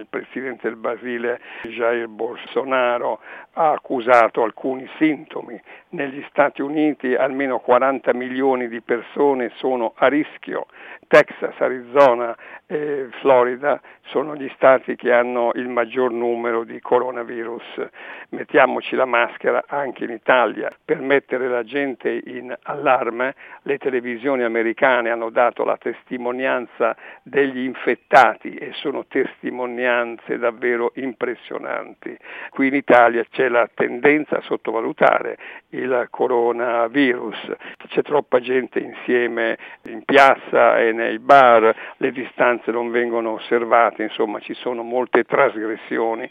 Il presidente del Brasile Jair Bolsonaro ha accusato alcuni sintomi. Negli Stati Uniti almeno 40 milioni di persone sono a rischio. Texas, Arizona e Florida sono gli stati che hanno il maggior numero di coronavirus. Mettiamoci la maschera anche in Italia per mettere la gente in allarme. Le televisioni americane hanno dato la testimonianza degli infettati e sono testimonianze davvero impressionanti. Qui in Italia c'è la tendenza a sottovalutare il coronavirus, c'è troppa gente insieme in piazza e nei bar, le distanze non vengono osservate, insomma ci sono molte trasgressioni